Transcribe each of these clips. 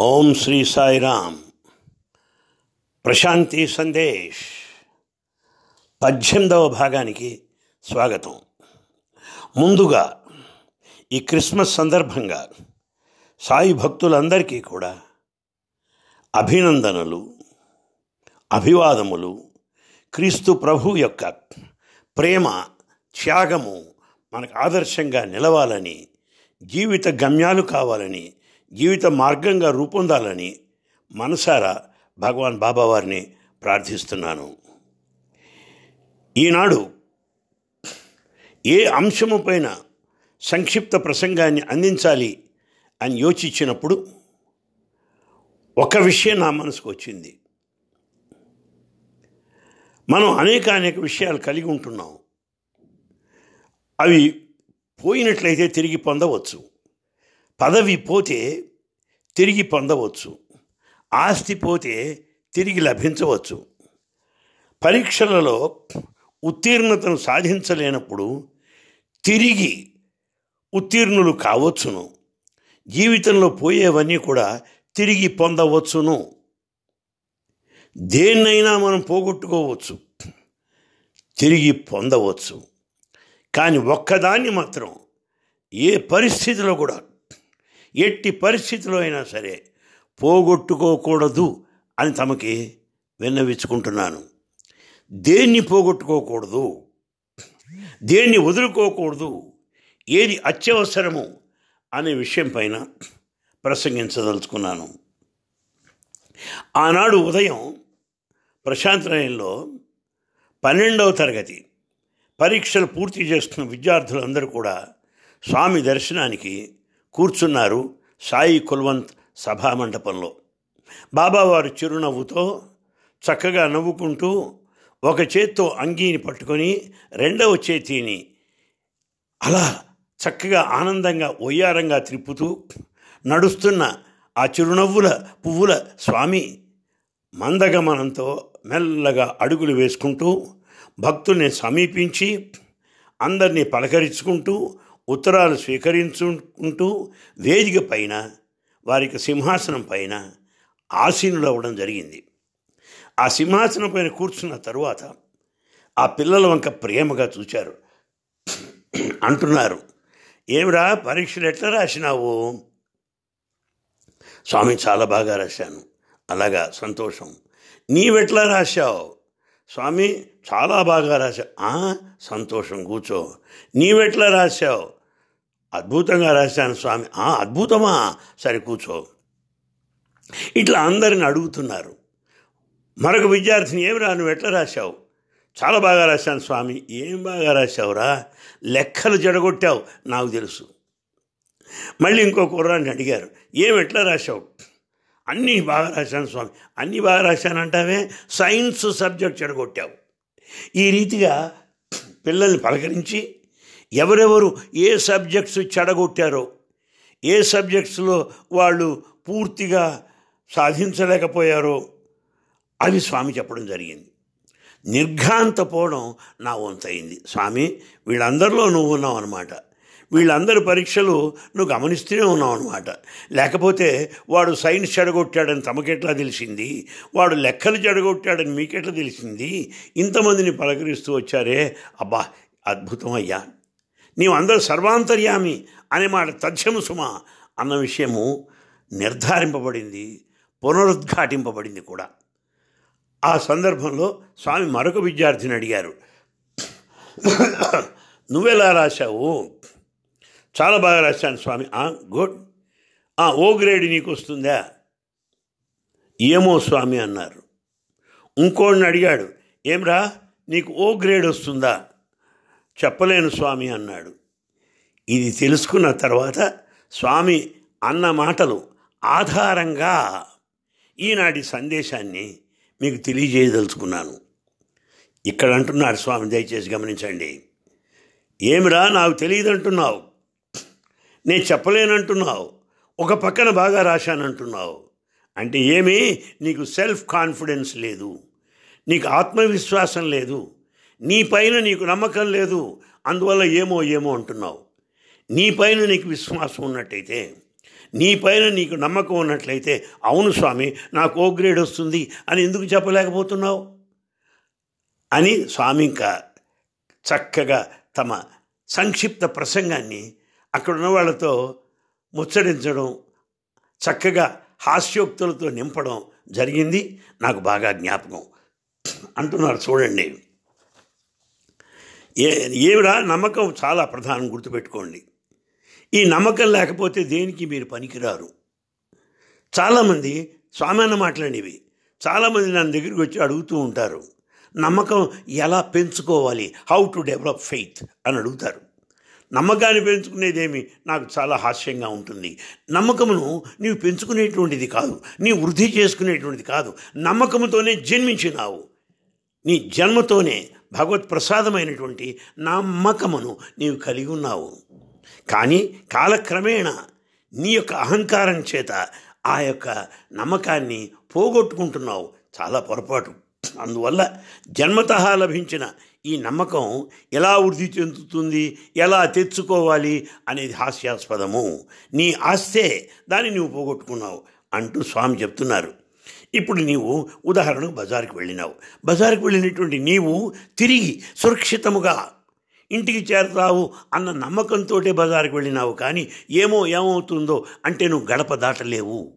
ఓం శ్రీ సాయిరామ్ ప్రశాంతి సందేశ్. పద్దెనిమిదవ భాగానికి స్వాగతం. ముందుగా ఈ క్రిస్మస్ సందర్భంగా సాయి భక్తులందరికీ కూడా అభినందనలు అభివాదములు క్రీస్తు ప్రభు యొక్క ప్రేమ త్యాగము మనకు ఆదర్శంగా నిలవాలని జీవిత గమ్యాలు కావాలని జీవిత మార్గంగా రూపొందాలని మనసారా భగవాన్ బాబా వారిని ప్రార్థిస్తున్నాను. ఈనాడు ఏ అంశము పైన సంక్షిప్త ప్రసంగాన్ని అందించాలి అని యోచించినప్పుడు ఒక విషయం నా మనసుకు వచ్చింది. మనం అనేక అనేక విషయాలు కలిగి ఉంటున్నాం. అవి పోయినట్లయితే తిరిగి పొందవచ్చు. పదవి పోతే తిరిగి పొందవచ్చు. ఆస్తి పోతే తిరిగి లభించవచ్చు. పరీక్షలలో ఉత్తీర్ణతను సాధించలేనప్పుడు తిరిగి ఉత్తీర్ణులు కావచ్చును. జీవితంలో పోయేవన్నీ కూడా తిరిగి పొందవచ్చును. దేన్నైనా మనం పోగొట్టుకోవచ్చు. తిరిగి పొందవచ్చు. కానీ ఒక్కదాన్ని మాత్రం ఏ పరిస్థితిలో కూడా ఎట్టి పరిస్థితిలో అయినా సరే పోగొట్టుకోకూడదు అని తమకి విన్నవించుకుంటున్నాను. దేన్ని పోగొట్టుకోకూడదు? దేన్ని వదులుకోకూడదు? ఏది అత్యవసరము అనే విషయం పైన ప్రసంగించదలుచుకున్నాను. ఆనాడు ఉదయం ప్రశాంతలయంలో పన్నెండవ తరగతి పరీక్షలు పూర్తి చేస్తున్న విద్యార్థులందరూ కూడా స్వామి దర్శనానికి కూర్చున్నారు సాయి కుల్వంత్ సభామండపంలో. బాబావారు చిరునవ్వుతో చక్కగా నవ్వుకుంటూ ఒక చేత్తో అంగీని పట్టుకొని రెండవ చేతిని అలా చక్కగా ఆనందంగా ఒయ్యారంగా త్రిప్పుతూ నడుస్తున్న ఆ చిరునవ్వుల పువ్వుల స్వామి మందగమనంతో మెల్లగా అడుగులు వేసుకుంటూ భక్తుల్ని సమీపించి అందరినీ పలకరించుకుంటూ ఉత్తరాలు స్వీకరించుకుంటూ వేదిక పైన వారికి సింహాసనం పైన ఆసీనులు అవ్వడం జరిగింది. ఆ సింహాసనం పైన కూర్చున్న తరువాత ఆ పిల్లల వంక ప్రేమగా చూచారు. అంటున్నారు ఏమిరా పరీక్షలు ఎట్లా రాసినావు? స్వామి చాలా బాగా రాశాను. అలాగా సంతోషం. నీవెట్లా రాశావు? స్వామి చాలా బాగా రాశావు సంతోషం కూర్చో. నీవెట్లా రాశావు? అద్భుతంగా రాశాను స్వామి. ఆ అద్భుతమా? సరే కూర్చో. ఇట్లా అందరిని అడుగుతున్నారు. మరొక విద్యార్థిని ఏమి రా నువ్వు ఎట్లా రాశావు? చాలా బాగా రాశాను స్వామి. ఏం బాగా రాశావురా? లెక్కలు జడగొట్టావు నాకు తెలుసు. మళ్ళీ ఇంకో కుర్రాన్ని అడిగారు ఏమి ఎట్లా రాశావు? అన్నీ బాగా రాశాను స్వామి. అన్నీ బాగా రాశానంటావే సైన్స్ సబ్జెక్ట్ చెడగొట్టావు. ఈ రీతిగా పిల్లల్ని పలకరించి ఎవరెవరు ఏ సబ్జెక్ట్స్ చెడగొట్టారో ఏ సబ్జెక్ట్స్లో వాళ్ళు పూర్తిగా సాధించలేకపోయారో అవి స్వామి చెప్పడం జరిగింది. నిర్ఘాంతపోవడం నా వంతైంది స్వామి వీళ్ళందరిలో నువ్వు ఉన్నావు అనమాట వీళ్ళందరి పరీక్షలు నువ్వు గమనిస్తూనే ఉన్నావు అనమాట లేకపోతే వాడు సైన్స్ చెడగొట్టాడని తమకెట్లా తెలిసింది? వాడు లెక్కలు చెడగొట్టాడని మీకెట్లా తెలిసింది? ఇంతమందిని పలకరిస్తూ వచ్చారే? అబ్బా అద్భుతం అయ్యా. నీవు అందరూ సర్వాంతర్యామి అనే మాట తథ్యము సుమ అన్న విషయము నిర్ధారింపబడింది పునరుద్ఘాటింపబడింది కూడా. ఆ సందర్భంలో స్వామి మరొక విద్యార్థిని అడిగారు. నువ్వెలా రాశావు? చాలా బాగా రాశాను స్వామి. గుడ్. ఓ గ్రేడ్ నీకు వస్తుందా ఏమో స్వామి అన్నారు. ఇంకోడిని అడిగాడు. ఏమ్రా నీకు ఓ గ్రేడ్ వస్తుందా? చెప్పలేను స్వామి అన్నాడు. ఇది తెలుసుకున్న తర్వాత స్వామి అన్న మాటలు ఆధారంగా ఈనాటి సందేశాన్ని మీకు తెలియజేయదలుచుకున్నాను. ఇక్కడ అంటున్నాడు స్వామి దయచేసి గమనించండి. ఏమిరా నాకు తెలియదంటున్నావు? నేను చెప్పలేనంటున్నావు. ఒక పక్కన బాగా రాశానంటున్నావు. అంటే ఏమీ? నీకు సెల్ఫ్ కాన్ఫిడెన్స్ లేదు. నీకు ఆత్మవిశ్వాసం లేదు. నీ పైన నీకు నమ్మకం లేదు. అందువల్ల ఏమో ఏమో అంటున్నావు. నీ పైన నీకు విశ్వాసం ఉన్నట్టయితే నీ పైన నీకు నమ్మకం ఉన్నట్లయితే అవును స్వామి నాకు ఓ గ్రేడ్ వస్తుంది అని ఎందుకు చెప్పలేకపోతున్నావు? అని స్వామి ఇంకా చక్కగా తమ సంక్షిప్త ప్రసంగాన్ని అక్కడున్న వాళ్ళతో ముచ్చడించడం చక్కగా హాస్యోక్తులతో నింపడం జరిగింది. నాకు బాగా జ్ఞాపకం. అంటున్నారు చూడండి. ఏ ఏమిరా నమ్మకం చాలా ప్రధానం గుర్తుపెట్టుకోండి. ఈ నమ్మకం లేకపోతే దేనికి మీరు పనికిరారు? చాలామంది స్వామి అన్న మాట్లాడినవి చాలామంది నన్ను దగ్గరికి వచ్చి అడుగుతూ ఉంటారు. నమ్మకం ఎలా పెంచుకోవాలి? హౌ టు డెవలప్ ఫెయిత్ అని అడుగుతారు. నమ్మకాన్ని పెంచుకునేదేమి? నాకు చాలా హాస్యంగా ఉంటుంది. నమ్మకమును నీవు పెంచుకునేటువంటిది కాదు. నీ వృద్ధి చేసుకునేటువంటిది కాదు. నమ్మకముతోనే జన్మించినావు. నీ జన్మతోనే భగవత్ ప్రసాదమైనటువంటి నమ్మకమును నీవు కలిగి ఉన్నావు. కానీ కాలక్రమేణా నీ యొక్క అహంకారం చేత ఆ యొక్క నమ్మకాన్ని పోగొట్టుకుంటున్నావు. చాలా పొరపాటు. అందువల్ల జన్మత లభించిన ఈ నమ్మకం ఎలా వృద్ధి చెందుతుంది ఎలా తెచ్చుకోవాలి అనేది హాస్యాస్పదము. నీ ఆస్తే దాన్ని నువ్వు పోగొట్టుకున్నావు అంటూ స్వామి చెప్తున్నారు. ఇప్పుడు నీవు ఉదాహరణకు బజారుకు వెళ్ళినావు. బజారుకు వెళ్ళినటువంటి నీవు తిరిగి సురక్షితముగా ఇంటికి చేరతావు అన్న నమ్మకంతో బజారుకు వెళ్ళినావు కానీ ఏమో ఏమవుతుందో అంటే నువ్వు గడప దాటలేవు.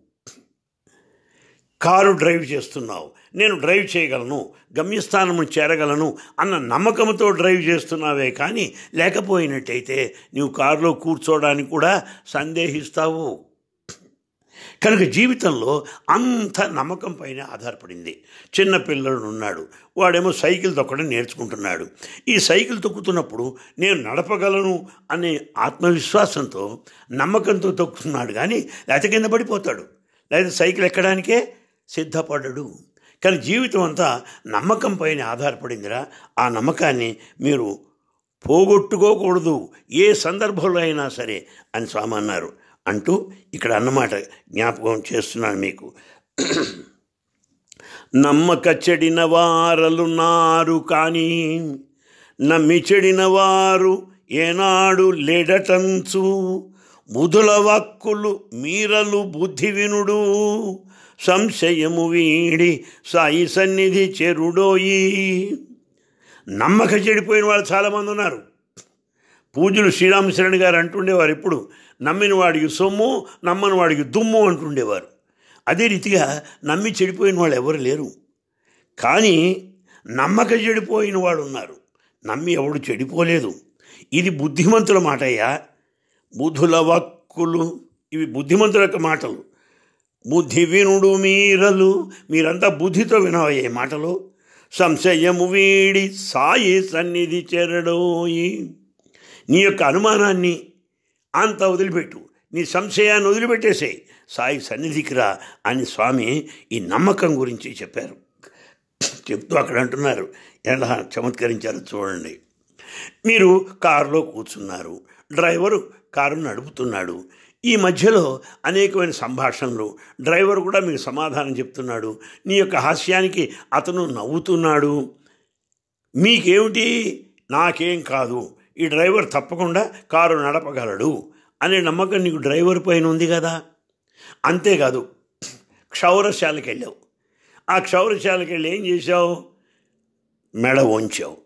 కారు డ్రైవ్ చేస్తున్నావు. నేను డ్రైవ్ చేయగలను గమ్యస్థానము చేరగలను అన్న నమ్మకంతో డ్రైవ్ చేస్తున్నావే కానీ లేకపోయినట్టయితే నీవు కారులో కూర్చోవడానికి కూడా సందేహిస్తావు. కనుక జీవితంలో అంత నమ్మకం పైన ఆధారపడింది. చిన్న పిల్లడు ఉన్నాడు. వాడేమో సైకిల్ తొక్కడం నేర్చుకుంటున్నాడు. ఈ సైకిల్ తొక్కుతున్నప్పుడు నేను నడపగలను అనే ఆత్మవిశ్వాసంతో నమ్మకంతో తొక్కుతున్నాడు కానీ లేకపోతే కింద పడిపోతాడు. లేదా సైకిల్ ఎక్కడానికే? సిద్ధపడడు. కానీ జీవితం అంతా నమ్మకం పైన ఆధారపడిందిరా. ఆ నమ్మకాన్ని మీరు పోగొట్టుకోకూడదు. ఏ సందర్భంలో అయినా సరే అని స్వామి అన్నారు. అంటూ ఇక్కడ అన్నమాట జ్ఞాపకం చేస్తున్నాను మీకు. నమ్మక చెడిన వారలున్నారు కానీ నమ్మి చెడిన వారు ఏనాడు లేడటంచు. బుధుల వాక్కులు మీరలు బుద్ధి వినుడు. సంశయము వీడి సాయి సన్నిధి చెరుడోయి. నమ్మక చెడిపోయిన వాళ్ళు చాలామంది ఉన్నారు. పూజలు శ్రీరామశరణ్ గారు అంటుండేవారు ఇప్పుడు నమ్మిన వాడికి సొమ్ము నమ్మని వాడికి దుమ్ము అంటుండేవారు. అదే రీతిగా నమ్మి చెడిపోయిన వాళ్ళు ఎవరు లేరు. కానీ నమ్మక చెడిపోయిన వాడు ఉన్నారు. నమ్మి ఎవడు చెడిపోలేదు. ఇది బుద్ధిమంతుల మాటయ్యా. బుధుల వక్కులు ఇవి బుద్ధిమంతుల యొక్క మాటలు. బుద్ధి వినుడు మీరలు మీరంతా బుద్ధితో వినవయ్యే మాటలు. సంశయము వీడి సాయి సన్నిధి చెరడోయి. నీ యొక్క అనుమానాన్ని అంత వదిలిపెట్టు. నీ సంశయాన్ని వదిలిపెట్టేసే. సాయి సన్నిధికి రా అని స్వామి ఈ నమ్మకం గురించి చెప్పారు. చెప్తూ అక్కడ అంటున్నారు. ఎలా చమత్కరించారు చూడండి. మీరు కారులో కూర్చున్నారు. డ్రైవరు కారు నడుపుతున్నాడు. ఈ మధ్యలో అనేకమైన సంభాషణలు. డ్రైవర్ కూడా మీకు సమాధానం చెప్తున్నాడు. నీ యొక్క హాస్యానికి అతను నవ్వుతున్నాడు. మీకేమిటి? నాకేం కాదు. ఈ డ్రైవర్ తప్పకుండా కారు నడపగలడు అనే నమ్మకం నీకు డ్రైవర్ పైన ఉంది కదా? అంతేకాదు క్షౌరశాలకు వెళ్ళావు ఆ క్షౌరశాలకు వెళ్ళి ఏం చేశావు? మెడ వంచావు.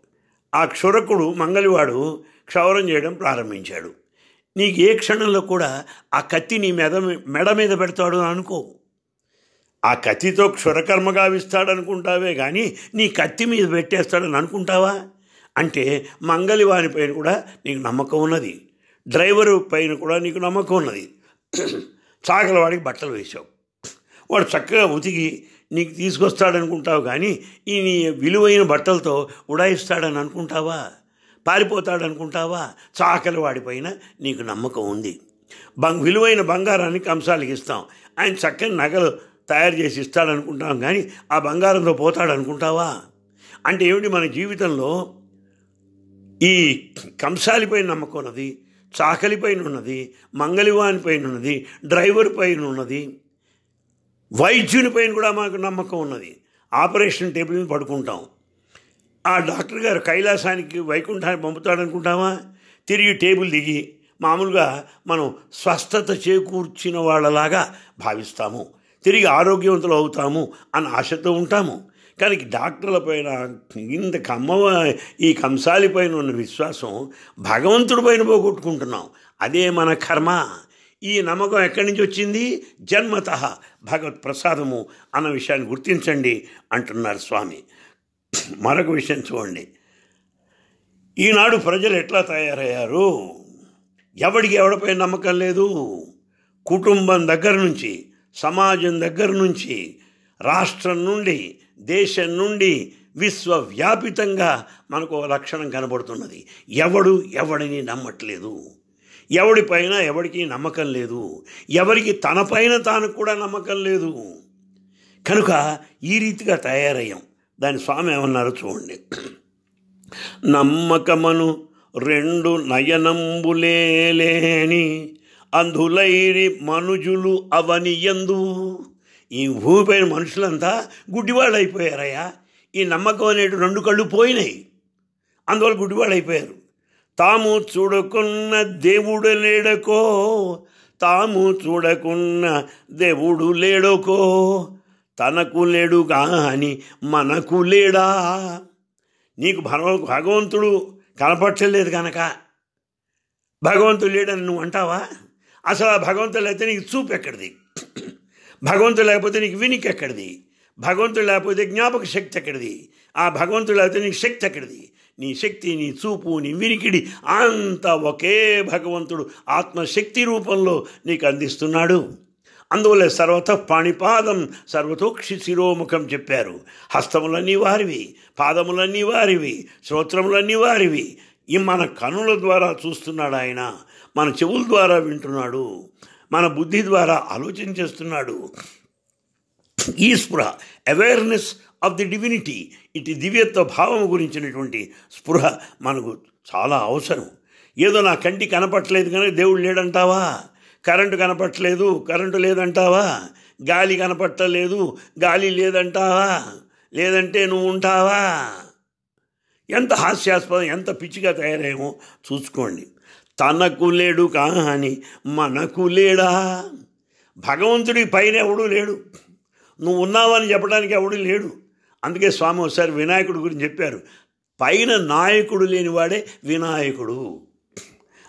ఆ క్షురకుడు మంగలివాడు క్షౌరం చేయడం ప్రారంభించాడు. నీకు ఏ క్షణంలో కూడా ఆ కత్తి నీ మెద మెడ మీద పెడతాడు అనుకో. ఆ కత్తితో క్షురకర్మ గావిస్తాడనుకుంటావే కానీ నీ కత్తి మీద పెట్టేస్తాడని అనుకుంటావా? అంటే మంగలివాని పైన కూడా నీకు నమ్మకం ఉన్నది. డ్రైవరు పైన కూడా నీకు నమ్మకం ఉన్నది. చాకల వాడికి బట్టలు వేసావు వాడు చక్కగా ఉతికి నీకు తీసుకొస్తాడనుకుంటావు కానీ ఈ నీ విలువైన బట్టలతో ఉడాయిస్తాడని అనుకుంటావా? పారిపోతాడనుకుంటావా? చాకలి వాడిపైన నీకు నమ్మకం ఉంది. బంగ్ విలువైన బంగారాన్ని కంసాలకి ఇస్తాం. ఆయన చక్కని నగలు తయారు చేసి ఇస్తాడనుకుంటాం కానీ ఆ బంగారంతో పోతాడనుకుంటావా? అంటే ఏమిటి మన జీవితంలో ఈ కంసాలిపైన నమ్మకం ఉన్నది చాకలిపైన ఉన్నది మంగళివాని పైన ఉన్నది డ్రైవర్ పైన ఉన్నది వైద్యుని పైన కూడా మాకు నమ్మకం ఉన్నది. ఆపరేషన్ టేబుల్ మీద పడుకుంటాం. ఆ డాక్టర్ గారు కైలాసానికి వైకుంఠానికి పంపుతాడనుకుంటామా తిరిగి టేబుల్ దిగి మామూలుగా మనం స్వస్థత చేకూర్చిన వాళ్ళలాగా భావిస్తాము. తిరిగి ఆరోగ్యవంతులు అవుతాము అని ఆశతో ఉంటాము. కానీ డాక్టర్ల పైన ఇంత కమ్మ ఈ కంసాలి పైన ఉన్న విశ్వాసం భగవంతుడి పైన పోగొట్టుకుంటున్నాం. అదే మన కర్మ. ఈ నమ్మకం ఎక్కడి నుంచి వచ్చింది? జన్మత భగవత్ ప్రసాదము అన్న విషయాన్ని గుర్తించండి అంటున్నారు స్వామి. మరొక విషయం చూడండి. ఈనాడు ప్రజలు ఎట్లా తయారయ్యారు? ఎవడికి ఎవడిపై నమ్మకం లేదు? కుటుంబం దగ్గర నుంచి సమాజం దగ్గర నుంచి రాష్ట్రం నుండి దేశం నుండి విశ్వవ్యాపితంగా మనకు లక్షణం కనబడుతున్నది. ఎవడు ఎవడిని నమ్మట్లేదు. ఎవడిపైన ఎవడికి నమ్మకం లేదు. ఎవరికి తనపైన తాను కూడా నమ్మకం లేదు. కనుక ఈ రీతిగా తయారయ్యాం. దాని స్వామి ఏమన్నారో చూడండి. నమ్మకమను రెండు నయనంబులేని అంధులైరి మనుజులు అవనియందు ఈ భూమిపైన మనుషులంతా గుడ్డివాళ్ళు అయిపోయారయ్యా ఈ నమ్మకం అనేటు రెండు కళ్ళు పోయినాయి. అందువల్ల గుడ్డివాళ్ళు అయిపోయారు తాము చూడకున్న దేవుడు లేడకో తాము చూడకున్న దేవుడు లేడకో తనకు లేడు కానీ మనకు లేడా? నీకు భగవ భగవంతుడు కనపట్టలేదు కనుక భగవంతుడు లేడని నువ్వు అంటావా? అసలు ఆ భగవంతుడు అయితే నీకు చూపు ఎక్కడిది? భగవంతుడు లేకపోతే నీకు వినికి ఎక్కడిది? భగవంతుడు లేకపోతే జ్ఞాపక శక్తి ఎక్కడిది? ఆ భగవంతుడు లేకపోతే నీకు శక్తి ఎక్కడిది? నీ శక్తి నీ చూపు నీ వినికిడి అంతా ఒకే భగవంతుడు ఆత్మశక్తి రూపంలో నీకు అందిస్తున్నాడు. అందువల్ల సర్వత పాణిపాదం సర్వతోక్షి శిరోముఖం చెప్పారు. హస్తములన్నీ వారివి పాదములన్నీ వారివి శ్రోత్రములన్నీ వారివి. ఈ మన కనుల ద్వారా చూస్తున్నాడు ఆయన మన చెవుల ద్వారా వింటున్నాడు. మన బుద్ధి ద్వారా ఆలోచన చేస్తున్నాడు. ఈ స్పృహ అవేర్నెస్ ఆఫ్ ది డివినిటీ ఇటు దివ్యత్వ భావం గురించినటువంటి స్పృహ మనకు చాలా అవసరం. ఏదో నా కంటి కనపట్లేదు కానీ దేవుడు లేడంటావా? కరెంటు కనపట్లేదు కరెంటు లేదంటావా? గాలి కనపట్టలేదు గాలి లేదంటావా? లేదంటే నువ్వు ఉంటావా? ఎంత హాస్యాస్పదం ఎంత పిచ్చిగా తయారేమో చూసుకోండి. తనకు లేడు కాని మనకు లేడా? భగవంతుడి పైన ఎవడూ లేడు. నువ్వు ఉన్నావని చెప్పడానికి ఎవడు లేడు. అందుకే స్వామి ఒకసారి వినాయకుడి గురించి చెప్పారు. పైన నాయకుడు లేనివాడే వినాయకుడు.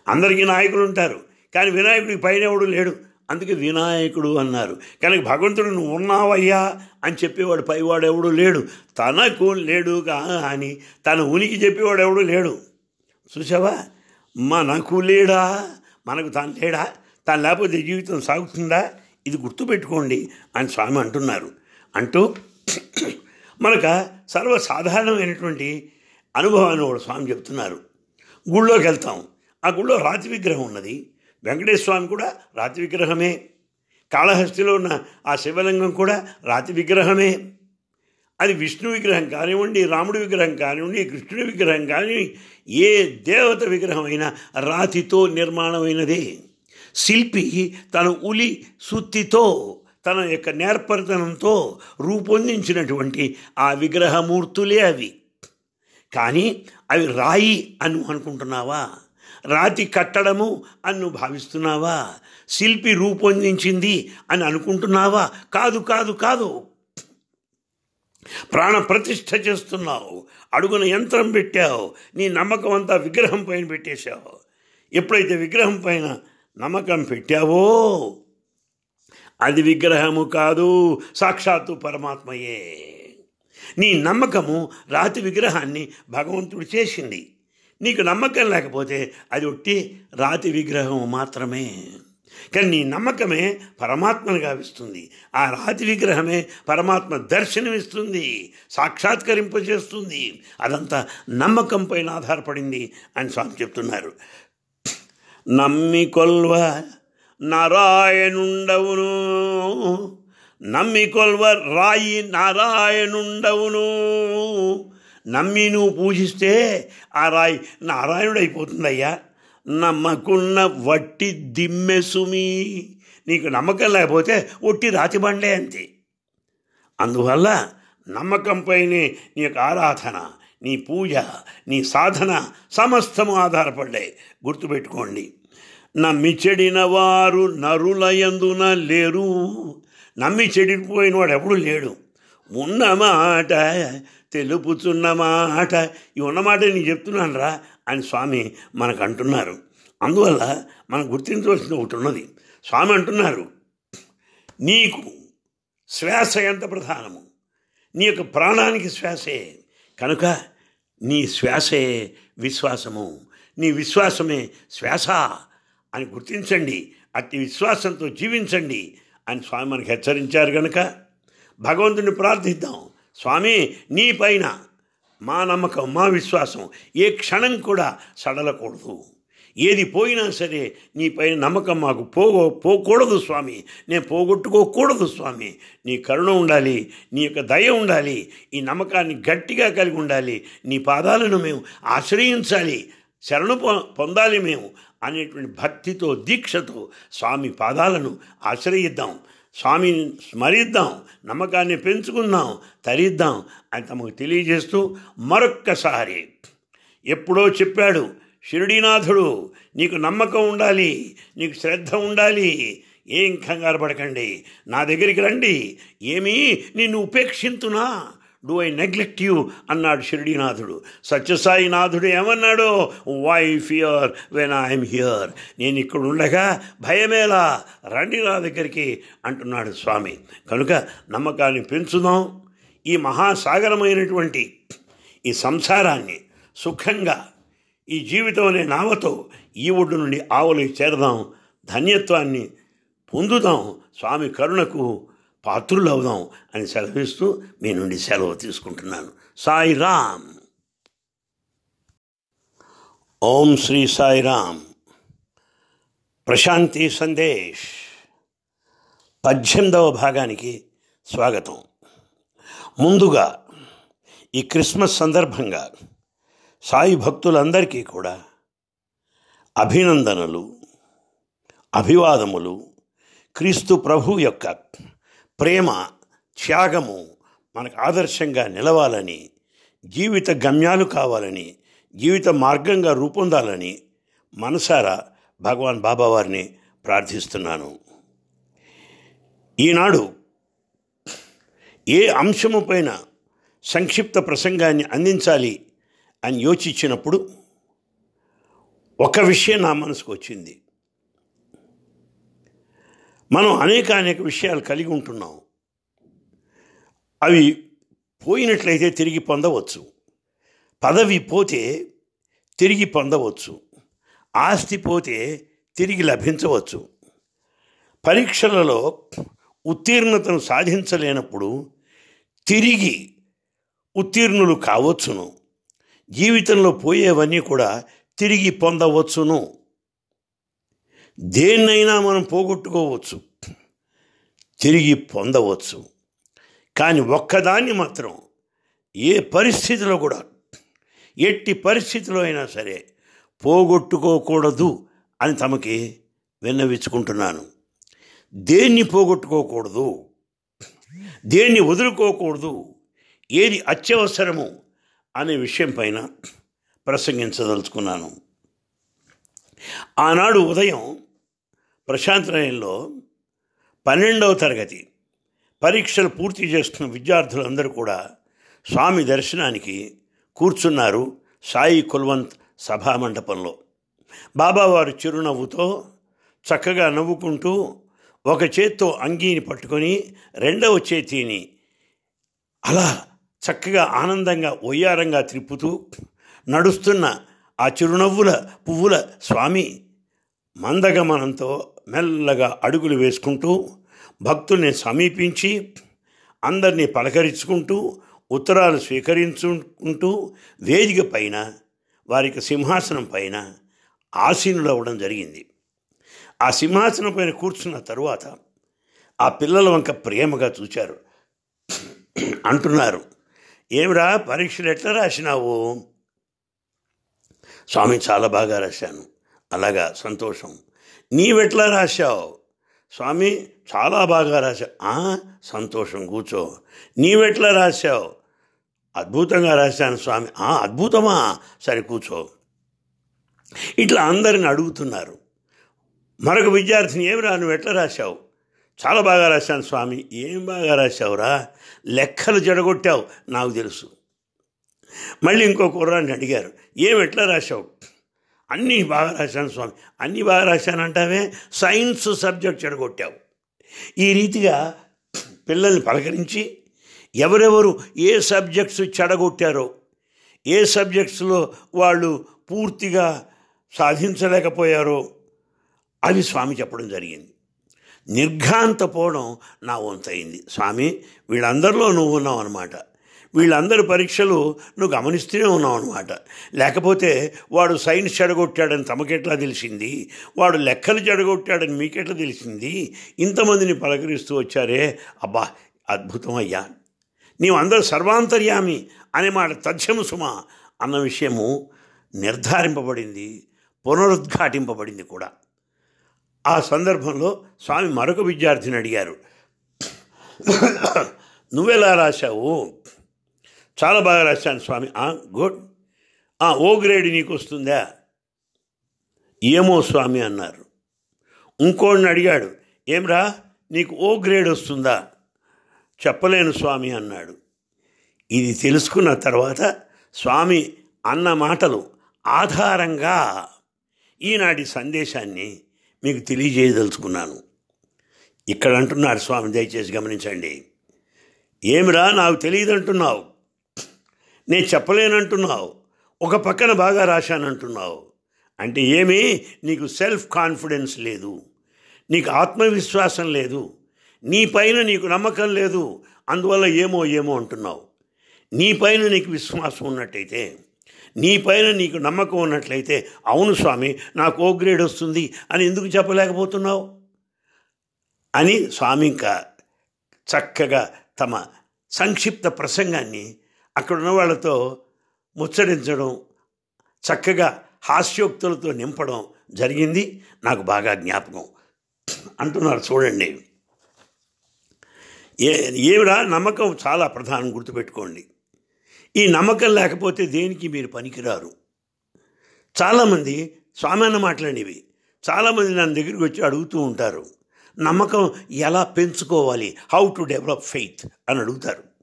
అందరికీ నాయకులు ఉంటారు కానీ వినాయకుడికి పైన ఎవడు లేడు. అందుకే వినాయకుడు అన్నారు. కనుక భగవంతుడు నువ్వు ఉన్నావయ్యా అని చెప్పేవాడు పైవాడు ఎవడు లేడు. తనకు లేడు అని తన ఉనికి చెప్పేవాడు ఎవడు లేడు. చూసావా? మనకు లేడా మనకు తాను లేడా? తాను లేకపోతే జీవితం సాగుతుందా? ఇది గుర్తుపెట్టుకోండి అని స్వామి అంటున్నారు. అంటూ మనకు సర్వసాధారణమైనటువంటి అనుభవాన్ని కూడా స్వామి చెప్తున్నారు. గుళ్ళోకి వెళ్తాం. ఆ గుళ్ళో రాతి విగ్రహం ఉన్నది. వెంకటేశ్వర స్వామి కూడా రాతి విగ్రహమే. కాళహస్తిలో ఉన్న ఆ శివలింగం కూడా రాతి విగ్రహమే. అది విష్ణు విగ్రహం కానివ్వండి రాముడి విగ్రహం కానివ్వండి కృష్ణుడి విగ్రహం కానివ్వండి ఏ దేవత విగ్రహం అయినా రాతితో నిర్మాణమైనదే. శిల్పి తన ఉలి సుత్తితో తన యొక్క నేర్పరితనంతో రూపొందించినటువంటి ఆ విగ్రహమూర్తులే అవి. కానీ అవి రాయి అని అనుకుంటున్నావా? రాతి కట్టడము అన్ను భావిస్తున్నావా? శిల్పి రూపొందించింది అని అనుకుంటున్నావా? కాదు కాదు కాదు. ప్రాణ ప్రతిష్ఠ చేస్తున్నావు. అడుగున యంత్రం పెట్టావు. నీ నమ్మకం అంతా విగ్రహం పైన పెట్టేశావు. ఎప్పుడైతే విగ్రహం పైన నమ్మకం పెట్టావో అది విగ్రహము కాదు సాక్షాత్తు పరమాత్మయే. నీ నమ్మకము రాతి విగ్రహాన్ని భగవంతుడు చేసింది. నీకు నమ్మకం లేకపోతే అది ఒట్టి రాతి విగ్రహం మాత్రమే. కానీ నీ నమ్మకమే పరమాత్మను గావిస్తుంది. ఆ రాతి విగ్రహమే పరమాత్మ దర్శనమిస్తుంది సాక్షాత్కరింపజేస్తుంది. అదంతా నమ్మకం పైన ఆధారపడింది అని స్వామి చెప్తున్నారు. నమ్మి కొల్వ నారాయణుండవును. నమ్మి కొల్వ రాయి నారాయణుండవును. నమ్మి నువ్వు పూజిస్తే ఆ రాయి నారాయణుడైపోతుందయ్యా. అయిపోతుందయ్యా నమ్మకున్న వట్టి దిమ్మెసుమి నీకు నమ్మకం లేకపోతే ఒట్టి రాతి బండే అంతే. అందువల్ల నమ్మకంపైనే నీ యొక్క ఆరాధన నీ పూజ నీ సాధన సమస్తము ఆధారపడ్డాయి. గుర్తుపెట్టుకోండి. నమ్మి చెడిన వారు నరులయందున లేరు. నమ్మి చెడిపోయిన వాడు ఎప్పుడు లేడు. ఉన్న మాట తెలుపుచున్న మాట. ఈ ఉన్న మాట నేను చెప్తున్నాను రా అని స్వామి మనకు అంటున్నారు అందువల్ల మనం గుర్తించవలసింది ఒకటి ఉన్నది. స్వామి అంటున్నారు నీకు శ్వాస ఎంత ప్రధానము? నీ యొక్క ప్రాణానికి శ్వాసే. కనుక నీ శ్వాసే విశ్వాసము. నీ విశ్వాసమే శ్వాస అని గుర్తించండి. అట్టి విశ్వాసంతో జీవించండి అని స్వామి మనకు హెచ్చరించారు కనుక భగవంతుని ప్రార్థిద్దాం. స్వామి నీ పైన మా నమ్మకం మా విశ్వాసం ఏ క్షణం కూడా సడలకూడదు. ఏది పోయినా సరే నీ పైన నమ్మకం మాకు పోగో పోకూడదు స్వామి. నేను పోగొట్టుకోకూడదు స్వామి. నీ కరుణ ఉండాలి నీ యొక్క దయ ఉండాలి ఈ నమ్మకాన్ని గట్టిగా కలిగి ఉండాలి నీ పాదాలను మేము ఆశ్రయించాలి శరణు పొ- పొందాలి మేము అనేటువంటి భక్తితో దీక్షతో స్వామి పాదాలను ఆశ్రయిద్దాం. స్వామిని స్మరిద్దాం నమ్మకాన్ని పెంచుకుందాం తరిద్దాం అని తమకు తెలియజేస్తూ మరొక్కసారి ఎప్పుడో చెప్పాడు షిరిడీనాథుడు నీకు నమ్మకం ఉండాలి నీకు శ్రద్ధ ఉండాలి ఏం కంగారు పడకండి నా దగ్గరికి రండి ఏమీ నిన్ను ఉపేక్షింతునా? డూ ఐ నెగ్లెక్ట్ యూ అన్నాడు షిరిడీనాథుడు. సత్యసాయినాథుడు ఏమన్నాడు? Why fear when I'm here నేను ఇక్కడ ఉండగా భయమేలా? రండి నా దగ్గరికి అంటున్నాడు స్వామి. కనుక నమ్మకాన్ని పెంచుదాం. ఈ మహాసాగరమైనటువంటి ఈ సంసారాన్ని సుఖంగా ఈ జీవితం అనే నావతో ఈ ఒడ్డు నుండి ఆవులకి చేరదాం. ధన్యత్వాన్ని పొందుదాం. స్వామి కరుణకు పాత్రులు అవుదాం అని సెలవిస్తూ మీ నుండి సెలవు తీసుకుంటున్నాను. సాయి రామ్. ఓం శ్రీ సాయి రామ్. ప్రశాంతి సందేశ్. పద్దెనిమిదవ భాగానికి స్వాగతం. ముందుగా ఈ క్రిస్మస్ సందర్భంగా సాయి భక్తులందరికీ కూడా అభినందనలు అభివాదములు క్రీస్తు ప్రభు యొక్క ప్రేమ త్యాగము మనకు ఆదర్శంగా నిలవాలని జీవిత గమ్యాలు కావాలని జీవిత మార్గంగా రూపొందాలని మనసారా భగవాన్ బాబా వారిని ప్రార్థిస్తున్నాను. ఈనాడు ఏ అంశము పైన సంక్షిప్త ప్రసంగాన్ని అందించాలి అని యోచించినప్పుడు ఒక విషయం నా మనసుకు వచ్చింది. మనం అనేక అనేక విషయాలు కలిగి ఉంటున్నాం. అవి పోయినట్లయితే తిరిగి పొందవచ్చు. పదవి పోతే తిరిగి పొందవచ్చు. ఆస్తి పోతే తిరిగి లభించవచ్చు. పరీక్షలలో ఉత్తీర్ణతను సాధించలేనప్పుడు తిరిగి ఉత్తీర్ణులు కావచ్చును. జీవితంలో పోయేవన్నీ కూడా తిరిగి పొందవచ్చును. దేన్నైనా మనం పోగొట్టుకోవచ్చు తిరిగి పొందవచ్చు. కానీ ఒక్కదాన్ని మాత్రం ఏ పరిస్థితిలో కూడా ఎట్టి పరిస్థితిలో అయినా సరే పోగొట్టుకోకూడదు అని తమకి విన్నవించుకుంటున్నాను. దేన్ని పోగొట్టుకోకూడదు దేన్ని వదులుకోకూడదు ఏది అత్యవసరము అనే విషయం పైన ప్రసంగించదలుచుకున్నాను. ఆనాడు ఉదయం ప్రశాంతలయంలో పన్నెండవ తరగతి పరీక్షలు పూర్తి చేస్తున్న విద్యార్థులందరూ కూడా స్వామి దర్శనానికి కూర్చున్నారు సాయి కుల్వంత్ సభామండపంలో బాబావారు చిరునవ్వుతో చక్కగా నవ్వుకుంటూ ఒక చేత్తో అంగీని పట్టుకొని రెండవ చేతిని అలా చక్కగా ఆనందంగా ఒయ్యారంగా త్రిప్పుతూ నడుస్తున్న ఆ చిరునవ్వుల పువ్వుల స్వామి మందగమనంతో మెల్లగా అడుగులు వేసుకుంటూ భక్తుల్ని సమీపించి అందరినీ పలకరించుకుంటూ ఉత్తరాలు స్వీకరించుకుంటూ వేదిక పైన వారికి సింహాసనం పైన ఆసీనులు అవ్వడం జరిగింది. ఆ సింహాసనం పైన కూర్చున్న తరువాత ఆ పిల్లల వంక ప్రేమగా చూచారు. అంటున్నారు ఏమిరా పరీక్షలు ఎట్లా రాసినావు? స్వామి చాలా బాగా రాశాను. అలాగా సంతోషం. నీవెట్లా రాశావు? స్వామి చాలా బాగా రాశావు. సంతోషం కూర్చో. నీవెట్లా రాశావు? అద్భుతంగా రాశాను స్వామి. "ఆ, అద్భుతమా? సరే కూర్చో. ఇట్లా అందరిని అడుగుతున్నారు. మరొక విద్యార్థిని ఏమి రా నువ్వు ఎట్లా రాశావు? చాలా బాగా రాశాను స్వామి. ఏం బాగా రాశావురా? లెక్కలు జడగొట్టావు నాకు తెలుసు. మళ్ళీ ఇంకో కుర్రాన్ని అడిగారు ఏం ఎట్లా రాశావు? అన్నీ బాగా రాశాను స్వామి. అన్నీ బాగా రాశానంటావే సైన్స్ సబ్జెక్ట్ చెడగొట్టావు. ఈ రీతిగా పిల్లల్ని పలకరించి ఎవరెవరు ఏ సబ్జెక్ట్స్ చెడగొట్టారో ఏ సబ్జెక్ట్స్లో వాళ్ళు పూర్తిగా సాధించలేకపోయారో అవి స్వామి చెప్పడం జరిగింది. నిర్ఘాంతపోవడం నా వంతయింది. స్వామి వీళ్ళందరిలో నువ్వు ఉన్నావు అనమాట వీళ్ళందరి పరీక్షలు నువ్వు గమనిస్తూనే ఉన్నావు అనమాట లేకపోతే వాడు సైన్స్ చెడగొట్టాడని తమకెట్లా తెలిసింది? వాడు లెక్కలు చెడగొట్టాడని మీకెట్లా తెలిసింది? ఇంతమందిని పలకరిస్తూ వచ్చారే అబ్బా అద్భుతం అయ్యా. నీవు అందరూ సర్వాంతర్యామి అనే మాట తథ్యము సుమా అన్న విషయము నిర్ధారింపబడింది పునరుద్ఘాటింపబడింది కూడా. ఆ సందర్భంలో స్వామి మరొక విద్యార్థిని అడిగారు. నువ్వెలా రాశావు? చాలా బాగా రాశాను స్వామి. గుడ్. ఓ గ్రేడ్ నీకు వస్తుందా ఏమో స్వామి అన్నారు. ఇంకోడిని అడిగాడు. ఏమ్రా నీకు ఓ గ్రేడ్ వస్తుందా? చెప్పలేను స్వామి అన్నాడు. ఇది తెలుసుకున్న తర్వాత స్వామి అన్న మాటలు ఆధారంగా ఈనాటి సందేశాన్ని మీకు తెలియజేయదలుచుకున్నాను. ఇక్కడ అంటున్నారు స్వామి దయచేసి గమనించండి. ఏమిరా నాకు తెలియదు అంటున్నావు నేను చెప్పలేనంటున్నావు. ఒక పక్కన బాగా రాశానంటున్నావు. అంటే ఏమి? నీకు సెల్ఫ్ కాన్ఫిడెన్స్ లేదు. నీకు ఆత్మవిశ్వాసం లేదు. నీ పైన నీకు నమ్మకం లేదు. అందువల్ల ఏమో ఏమో అంటున్నావు. నీ పైన నీకు విశ్వాసం ఉన్నట్టయితే నీ పైన నీకు నమ్మకం ఉన్నట్లయితే అవును స్వామి నాకు ఓ గ్రేడ్ వస్తుంది అని ఎందుకు చెప్పలేకపోతున్నావు? అని స్వామి ఇంకా చక్కగా తమ సంక్షిప్త ప్రసంగాన్ని అక్కడున్న వాళ్ళతో ముచ్చడించడం చక్కగా హాస్యోక్తులతో నింపడం జరిగింది. నాకు బాగా జ్ఞాపకం. అంటున్నారు చూడండి. ఏ ఏమిరా నమ్మకం చాలా ప్రధానం గుర్తుపెట్టుకోండి. ఈ నమ్మకం లేకపోతే దేనికి మీరు పనికిరారు? చాలామంది స్వామి మాట్లాడినవి చాలామంది నన్ను దగ్గరికి వచ్చి అడుగుతూ ఉంటారు. నమ్మకం ఎలా పెంచుకోవాలి? హౌ టు డెవలప్ ఫెయిత్ అని అడుగుతారు.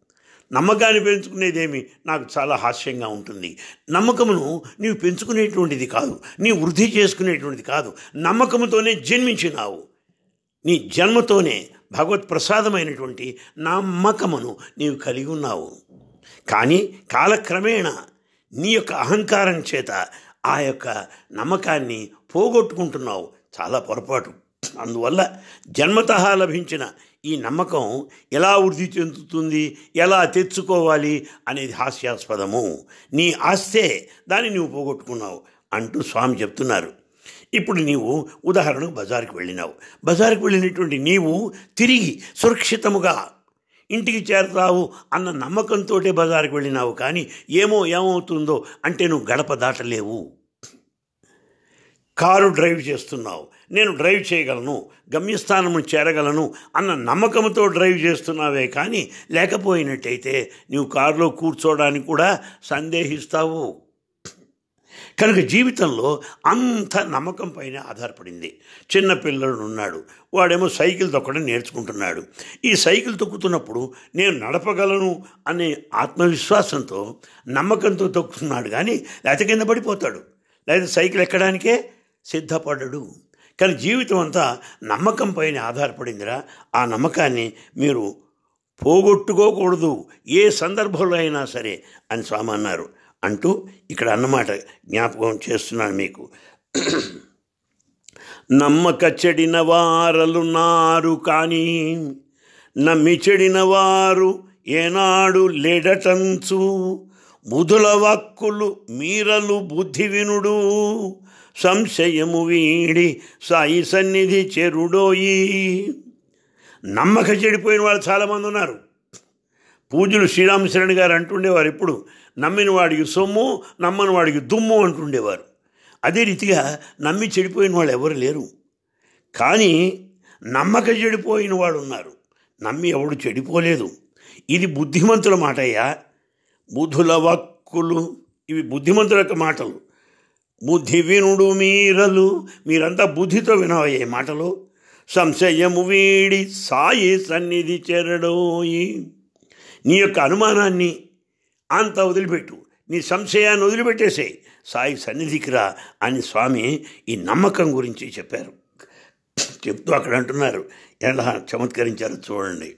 నమ్మకాన్ని పెంచుకునేదేమి? నాకు చాలా హాస్యంగా ఉంటుంది. నమ్మకమును నీవు పెంచుకునేటువంటిది కాదు. నీ వృద్ధి చేసుకునేటువంటిది కాదు. నమ్మకంతోనే జన్మించినావు. నీ జన్మతోనే భగవత్ ప్రసాదమైనటువంటి నమ్మకమును నీవు కలిగి ఉన్నావు. కానీ కాలక్రమేణా నీ యొక్క అహంకారం చేత ఆ యొక్క నమ్మకాన్ని పోగొట్టుకుంటున్నావు. చాలా పొరపాటు. అందువల్ల జన్మత లభించిన ఈ నమ్మకం ఎలా వృద్ధి చెందుతుంది ఎలా తెచ్చుకోవాలి అనేది హాస్యాస్పదము. నీ ఆస్తే దాన్ని నువ్వు పోగొట్టుకున్నావు అంటూ స్వామి చెప్తున్నారు. ఇప్పుడు నీవు ఉదాహరణకు బజారుకు వెళ్ళినావు. బజారుకు వెళ్ళినటువంటి నీవు తిరిగి సురక్షితముగా ఇంటికి చేరతావు అన్న నమ్మకంతో బజారుకు వెళ్ళినావు కానీ ఏమో ఏమవుతుందో అంటే నువ్వు గడప దాటలేవు. కారు డ్రైవ్ చేస్తున్నావు. నేను డ్రైవ్ చేయగలను గమ్యస్థానము చేరగలను అన్న నమ్మకంతో డ్రైవ్ చేస్తున్నావే కానీ లేకపోయినట్టయితే నీవు కారులో కూర్చోవడానికి కూడా సందేహిస్తావు. కనుక జీవితంలో అంత నమ్మకం పైన ఆధారపడింది. చిన్న పిల్లడు ఉన్నాడు. వాడేమో సైకిల్ తొక్కడం నేర్చుకుంటున్నాడు. ఈ సైకిల్ తొక్కుతున్నప్పుడు నేను నడపగలను అనే ఆత్మవిశ్వాసంతో నమ్మకంతో తొక్కుతున్నాడు కానీ లేకపోతే కింద పడిపోతాడు. లేదా సైకిల్ ఎక్కడానికే సిద్ధపడడు. కానీ జీవితం అంతా నమ్మకం పైన ఆధారపడిందిరా. ఆ నమ్మకాన్ని మీరు పోగొట్టుకోకూడదు. ఏ సందర్భంలో అయినా సరే అని స్వామి అన్నారు. అంటూ ఇక్కడ అన్నమాట జ్ఞాపకం చేస్తున్నాను మీకు. నమ్మక చెడిన వారలున్నారు కానీ నమ్మి చెడిన వారు ఏనాడు లేడటంచు. బుధుల వాక్కులు మీరలు బుద్ధి వినుడు. సంశయము వీడి సాయి సన్నిధి చెరుడోయి. నమ్మక చెడిపోయిన వాళ్ళు చాలామంది ఉన్నారు. పూజలు శ్రీరామశరణ్ గారు అంటుండేవారు ఎప్పుడు నమ్మిన వాడికి సొమ్ము నమ్మని వాడికి దుమ్ము అంటుండేవారు. అదే రీతిగా నమ్మి చెడిపోయిన వాళ్ళు ఎవరు లేరు. కానీ నమ్మక చెడిపోయిన వాడు ఉన్నారు. నమ్మి ఎవడు చెడిపోలేదు. ఇది బుద్ధిమంతుల మాటయ్యా. బుధుల వక్కులు ఇవి బుద్ధిమంతుల యొక్క మాటలు. బుద్ధి వినుడు మీరలు. మీరంతా బుద్ధితో వినవయ్యే మాటలు? సంశయము వీడి సాయి సన్నిధి చెరడోయి. నీ యొక్క అనుమానాన్ని అంత వదిలిపెట్టు. నీ సంశయాన్ని వదిలిపెట్టేసేయి సాయి సన్నిధికి రా అని స్వామి ఈ నమ్మకం గురించి చెప్పారు. చెప్తూ అక్కడ అంటున్నారు. ఎలా చమత్కరించారు చూడండి.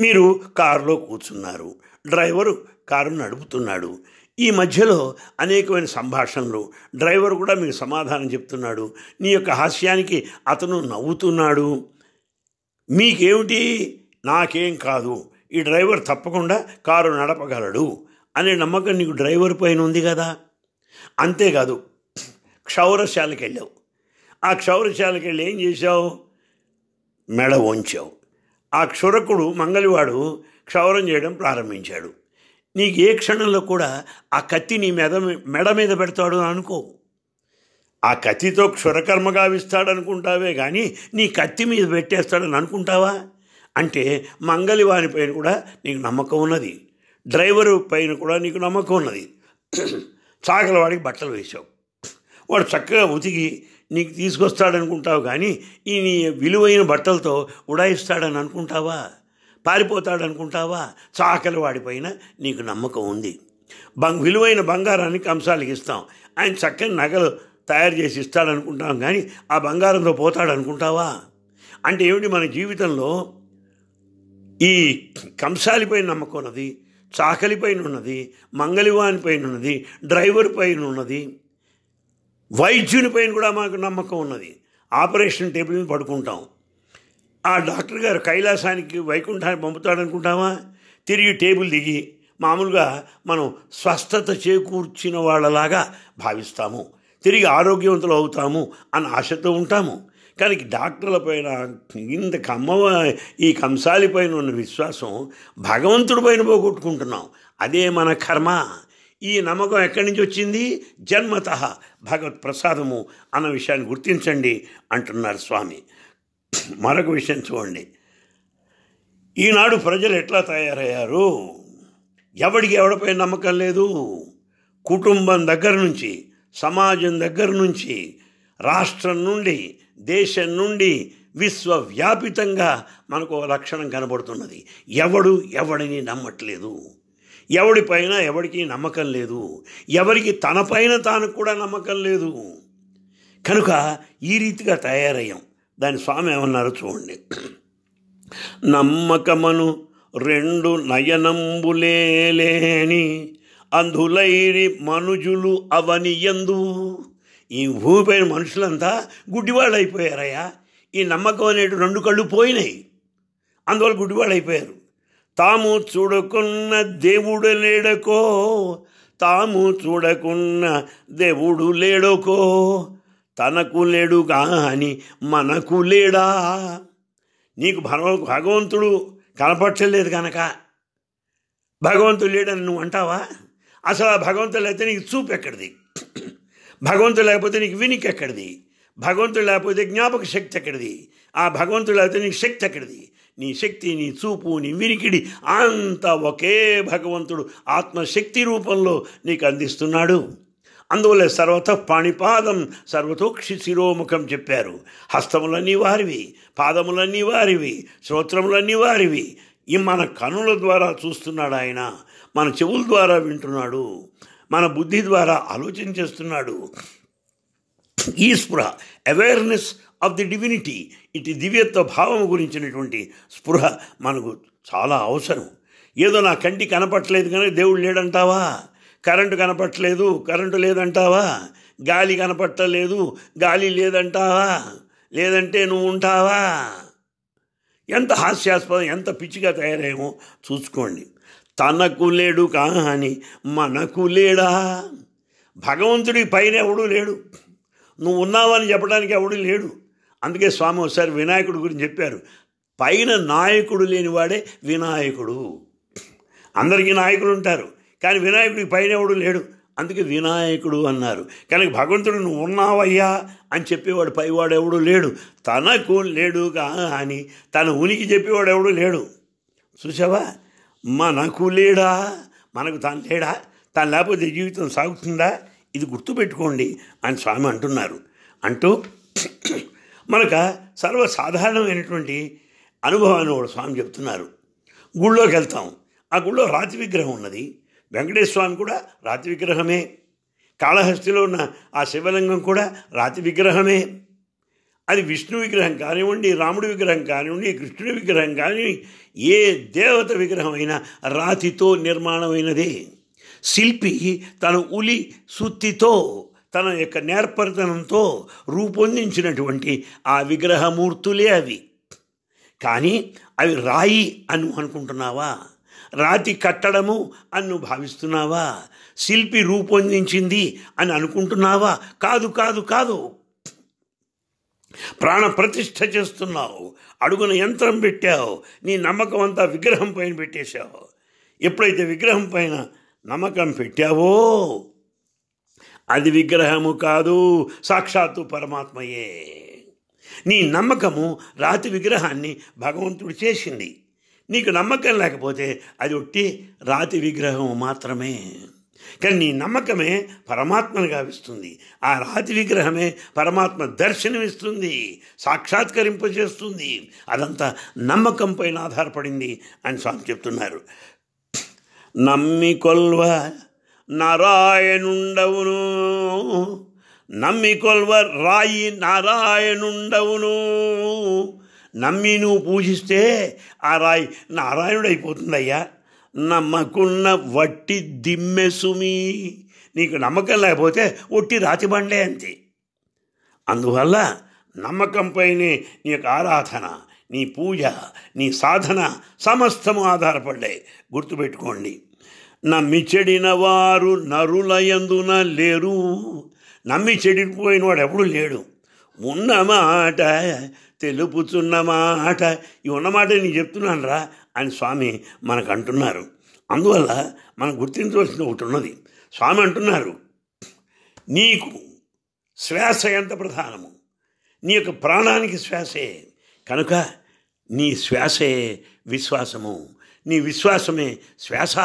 మీరు కారులో కూర్చున్నారు. డ్రైవరు కారు నడుపుతున్నాడు. ఈ మధ్యలో అనేకమైన సంభాషణలు. డ్రైవర్ కూడా మీకు సమాధానం చెప్తున్నాడు. నీ యొక్క హాస్యానికి అతను నవ్వుతున్నాడు. మీకేమిటి? నాకేం కాదు. ఈ డ్రైవర్ తప్పకుండా కారు నడపగలడు అనే నమ్మకం నీకు డ్రైవర్ పైన ఉంది కదా? అంతేకాదు క్షౌరశాలకు వెళ్ళావు ఆ క్షౌరశాలకు వెళ్ళి ఏం చేశావు? మెడ వంచావు. ఆ క్షురకుడు మంగలివాడు క్షౌరం చేయడం ప్రారంభించాడు. నీకు ఏ క్షణంలో కూడా ఆ కత్తి నీ మెద మెడ మీద పెడతాడు అని అనుకో ఆ కత్తితో క్షురకర్మగా అనుకుంటావే కానీ నీ కత్తి మీద పెట్టేస్తాడని అనుకుంటావా? అంటే మంగలి పైన కూడా నీకు నమ్మకం ఉన్నది. డ్రైవరు పైన కూడా నీకు నమ్మకం ఉన్నది. చాకల వాడికి బట్టలు వేసావు వాడు చక్కగా ఉతికి నీకు తీసుకొస్తాడనుకుంటావు కానీ ఈ నీ విలువైన బట్టలతో ఉడాయిస్తాడని అనుకుంటావా? పారిపోతాడు అనుకుంటావా చాకలి వాడిపైన నీకు నమ్మకం ఉంది. బంగ్ విలువైన బంగారాన్ని కంసాలకి ఇస్తాం. ఆయన చక్కని నగలు తయారు చేసి ఇస్తాడనుకుంటాం కానీ ఆ బంగారంతో పోతాడు అనుకుంటావా అంటే ఏమిటి మన జీవితంలో ఈ కంసాలిపైన నమ్మకం ఉన్నది చాకలిపైన ఉన్నది మంగళివాని పైన ఉన్నది డ్రైవర్ పైన ఉన్నది వైద్యునిపైన కూడా మాకు నమ్మకం ఉన్నది. ఆపరేషన్ టేబుల్ మీద పడుకుంటాం. ఆ డాక్టర్ గారు కైలాసానికి వైకుంఠానికి పంపుతాడనుకుంటామా తిరిగి టేబుల్ దిగి మామూలుగా మనం స్వస్థత చేకూర్చిన వాళ్ళలాగా భావిస్తాము. తిరిగి ఆరోగ్యవంతులు అవుతాము అన్న ఆశతో ఉంటాము. కానీ డాక్టర్ల పైన ఇంత కమ్మవ ఈ కంసాలిపైన ఉన్న విశ్వాసం భగవంతుడి పైన పోగొట్టుకుంటున్నాం. అదే మన కర్మ. ఈ నమ్మకం ఎక్కడి నుంచి వచ్చింది? జన్మత భగవత్ ప్రసాదము అన్న విషయాన్ని గుర్తించండి అంటున్నారు స్వామి. మరొక విషయం చూడండి. ఈనాడు ప్రజలు ఎట్లా తయారయ్యారు? ఎవడికి ఎవడిపై నమ్మకం లేదు? కుటుంబం దగ్గర నుంచి సమాజం దగ్గర నుంచి రాష్ట్రం నుండి దేశం నుండి విశ్వవ్యాపితంగా మనకు లక్షణం కనబడుతున్నది. ఎవడు ఎవడిని నమ్మట్లేదు? ఎవడిపైన ఎవడికి నమ్మకం లేదు? ఎవరికి తనపైన తాను కూడా నమ్మకం లేదు? కనుక ఈ రీతిగా తయారయ్యాం. దాని స్వామి ఏమన్నారు చూడండి. నమ్మకమను రెండు నయనంబులేని అంధులైరి మనుజులు అవనియందు ఈ భూమిపైన మనుషులంతా గుడ్డివాళ్ళు అయిపోయారయ్యా ఈ నమ్మకం అనేటు రెండు కళ్ళు పోయినాయి. అందువల్ల గుడ్డివాళ్ళు అయిపోయారు తాము చూడకున్న దేవుడు లేడకో తాము చూడకున్న దేవుడు లేడకో తనకు లేడు కానీ మనకు లేడా? నీకు భగవ భగవంతుడు కనపట్టలేదు కనుక భగవంతుడు లేడని నువ్వు అంటావా? అసలు ఆ భగవంతుడు అయితే నీకు చూపు ఎక్కడిది? భగవంతుడు లేకపోతే నీకు వినికి ఎక్కడిది? భగవంతుడు లేకపోతే జ్ఞాపక శక్తి ఎక్కడిది? ఆ భగవంతుడు లేకపోతే నీకు శక్తి ఎక్కడిది? నీ శక్తి నీ చూపు నీ వినికిడి అంతా ఒకే భగవంతుడు ఆత్మశక్తి రూపంలో నీకు అందిస్తున్నాడు. అందువల్ల సర్వత పాణిపాదం సర్వతోక్షి శిరోముఖం చెప్పారు. హస్తములన్నీ వారివి పాదములన్నీ వారివి శ్రోత్రములన్నీ వారివి. ఈ మన కనుల ద్వారా చూస్తున్నాడు ఆయన మన చెవుల ద్వారా వింటున్నాడు మన బుద్ధి ద్వారా ఆలోచన చేస్తున్నాడు. ఈ స్పృహ అవేర్నెస్ ఆఫ్ ది డివినిటీ ఇటు దివ్యత్వ భావం గురించినటువంటి స్పృహ మనకు చాలా అవసరం. ఏదో నా కంటి కనపట్లేదు కానీ దేవుడు లేడంటావా? కరెంటు కనపట్లేదు కరెంటు లేదంటావా? గాలి కనపట్టలేదు. గాలి లేదంటావా? లేదంటే నువ్వు ఉంటావా? ఎంత హాస్యాస్పదం ఎంత పిచ్చిగా తయారేమో చూసుకోండి. తనకు లేడు కానీ మనకు లేడా? భగవంతుడి పైన ఎవడూ లేడు. నువ్వు ఉన్నావని చెప్పడానికి ఎవడు లేడు. అందుకే స్వామి ఒకసారి వినాయకుడు గురించి చెప్పారు. పైన నాయకుడు లేనివాడే వినాయకుడు. అందరికీ నాయకులు ఉంటారు. కానీ వినాయకుడికి పైన ఎవడు లేడు. అందుకే వినాయకుడు అన్నారు. కనుక భగవంతుడు నువ్వు ఉన్నావయ్యా అని చెప్పేవాడు పైవాడు ఎవడు లేడు. తనకు లేడు అని తన ఉనికి చెప్పేవాడు ఎవడు లేడు. చూసావా? మనకు లేడా? మనకు తాను లేడా? తాను లేకపోతే జీవితం సాగుతుందా? ఇది గుర్తుపెట్టుకోండి అని స్వామి అంటున్నారు. అంటూ మనకు సర్వసాధారణమైనటువంటి అనుభవాన్ని కూడా స్వామి చెప్తున్నారు. గుళ్ళోకి వెళ్తాం. ఆ గుళ్ళో రాతి విగ్రహం ఉన్నది. వెంకటేశ్వర స్వామి కూడా రాతి విగ్రహమే. కాళహస్తిలో ఉన్న ఆ శివలింగం కూడా రాతి విగ్రహమే. అది విష్ణు విగ్రహం కానివ్వండి రాముడి విగ్రహం కానివ్వండి కృష్ణుడి విగ్రహం కానివ్వండి ఏ దేవత విగ్రహం అయినా రాతితో నిర్మాణమైనదే. శిల్పి తన ఉలి సుత్తితో తన యొక్క నేర్పరితనంతో రూపొందించినటువంటి ఆ విగ్రహమూర్తులే అవి. కానీ అవి రాయి అని అనుకుంటున్నావా? రాతి కట్టడము అని నువ్వు భావిస్తున్నావా? శిల్పి రూపొందించింది అని అనుకుంటున్నావా? కాదు కాదు కాదు. ప్రాణ ప్రతిష్ఠ చేస్తున్నావు. అడుగున యంత్రం పెట్టావు. నీ నమ్మకం అంతా విగ్రహం పైన పెట్టేశావు. ఎప్పుడైతే విగ్రహం పైన నమ్మకం పెట్టావో అది విగ్రహము కాదు సాక్షాత్తు పరమాత్మయే. నీ నమ్మకము రాతి విగ్రహాన్ని భగవంతుడు చేసింది. నీకు నమ్మకం లేకపోతే అది ఒట్టి రాతి విగ్రహం మాత్రమే. కానీ నీ నమ్మకమే పరమాత్మను గావిస్తుంది. ఆ రాతి విగ్రహమే పరమాత్మ దర్శనమిస్తుంది సాక్షాత్కరింపజేస్తుంది. అదంతా నమ్మకం పైన ఆధారపడింది అని స్వామి చెప్తున్నారు. నమ్మి కొల్వ నారాయణుండవును. నమ్మి కొల్వ రాయి నారాయణుండవును. నమ్మి నువ్వు పూజిస్తే ఆ రాయి నారాయణుడైపోతుందయ్యా. నమ్మకున్న వట్టి దిమ్మెసుమి నీకు నమ్మకం లేకపోతే ఒట్టి రాతిబండే అంతే. అందువల్ల నమ్మకంపైనే నీ యొక్క ఆరాధన నీ పూజ నీ సాధన సమస్తము ఆధారపడ్డాయి. గుర్తుపెట్టుకోండి. నమ్మి చెడిన వారు నరులయందున లేరు. నమ్మి చెడిపోయిన వాడు ఎప్పుడు లేడు. ఉన్న మాట తెలుపుతున్న మాట. ఈ ఉన్నమాట నేను చెప్తున్నాను రా అని స్వామి మనకు అంటున్నారు అందువల్ల మనం గుర్తించవలసిన ఒకటి ఉన్నది. స్వామి అంటున్నారు నీకు శ్వాస ఎంత ప్రధానము? నీ యొక్క ప్రాణానికి శ్వాసే. కనుక నీ శ్వాసే విశ్వాసము. నీ విశ్వాసమే శ్వాస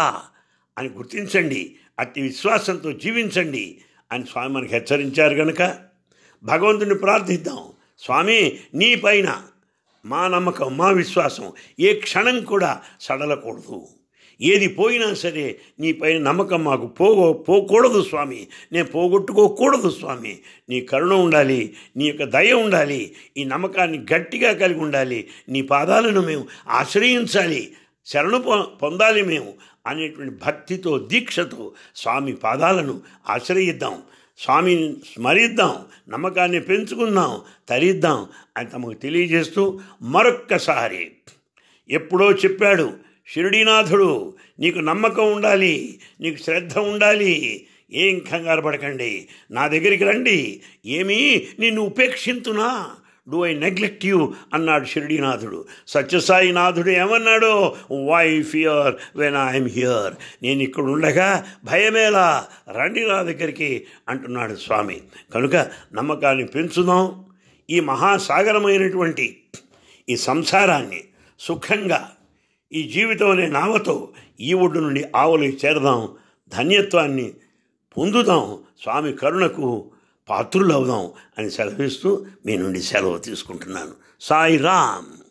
అని గుర్తించండి. అట్టి విశ్వాసంతో జీవించండి అని స్వామి మనకు హెచ్చరించారు కనుక భగవంతుని ప్రార్థిద్దాం. స్వామి నీ పైన మా నమ్మకం మా విశ్వాసం ఏ క్షణం కూడా సడలకూడదు. ఏది పోయినా సరే నీ పైన నమ్మకం మాకు పోగో పోకూడదు స్వామి. నేను పోగొట్టుకోకూడదు స్వామి. నీ కరుణ ఉండాలి నీ యొక్క దయ ఉండాలి ఈ నమ్మకాన్ని గట్టిగా కలిగి ఉండాలి నీ పాదాలను మేము ఆశ్రయించాలి శరణు పొ- పొందాలి మేము అనేటువంటి భక్తితో దీక్షతో స్వామి పాదాలను ఆశ్రయిద్దాం. స్వామిని స్మరిద్దాం నమ్మకాన్ని పెంచుకుందాం తరిద్దాం అని తమకు తెలియజేస్తూ మరొక్కసారి ఎప్పుడో చెప్పాడు షిరిడీనాథుడు నీకు నమ్మకం ఉండాలి నీకు శ్రద్ధ ఉండాలి ఏం కంగారు పడకండి నా దగ్గరికి రండి ఏమీ నిన్ను ఉపేక్షింతునా? డూ ఐ నెగ్లెక్ట్ యూ అన్నాడు షిరిడీనాథుడు. సత్యసాయినాథుడు ఏమన్నాడు? Why fear when I'm here నేను ఇక్కడ ఉండగా భయమేలా రండి నా దగ్గరికి అంటున్నాడు స్వామి. కనుక నమ్మకాన్ని పెంచుదాం. ఈ మహాసాగరమైనటువంటి ఈ సంసారాన్ని సుఖంగా ఈ జీవితం అనే నావతో ఈ ఒడ్డు నుండి ఆవులు చేరదాం. ధన్యత్వాన్ని పొందుదాం. స్వామి కరుణకు పాత్రులవుదాం అని సెలవిస్తూ మీ నుండి సెలవు తీసుకుంటున్నాను. సాయి రామ్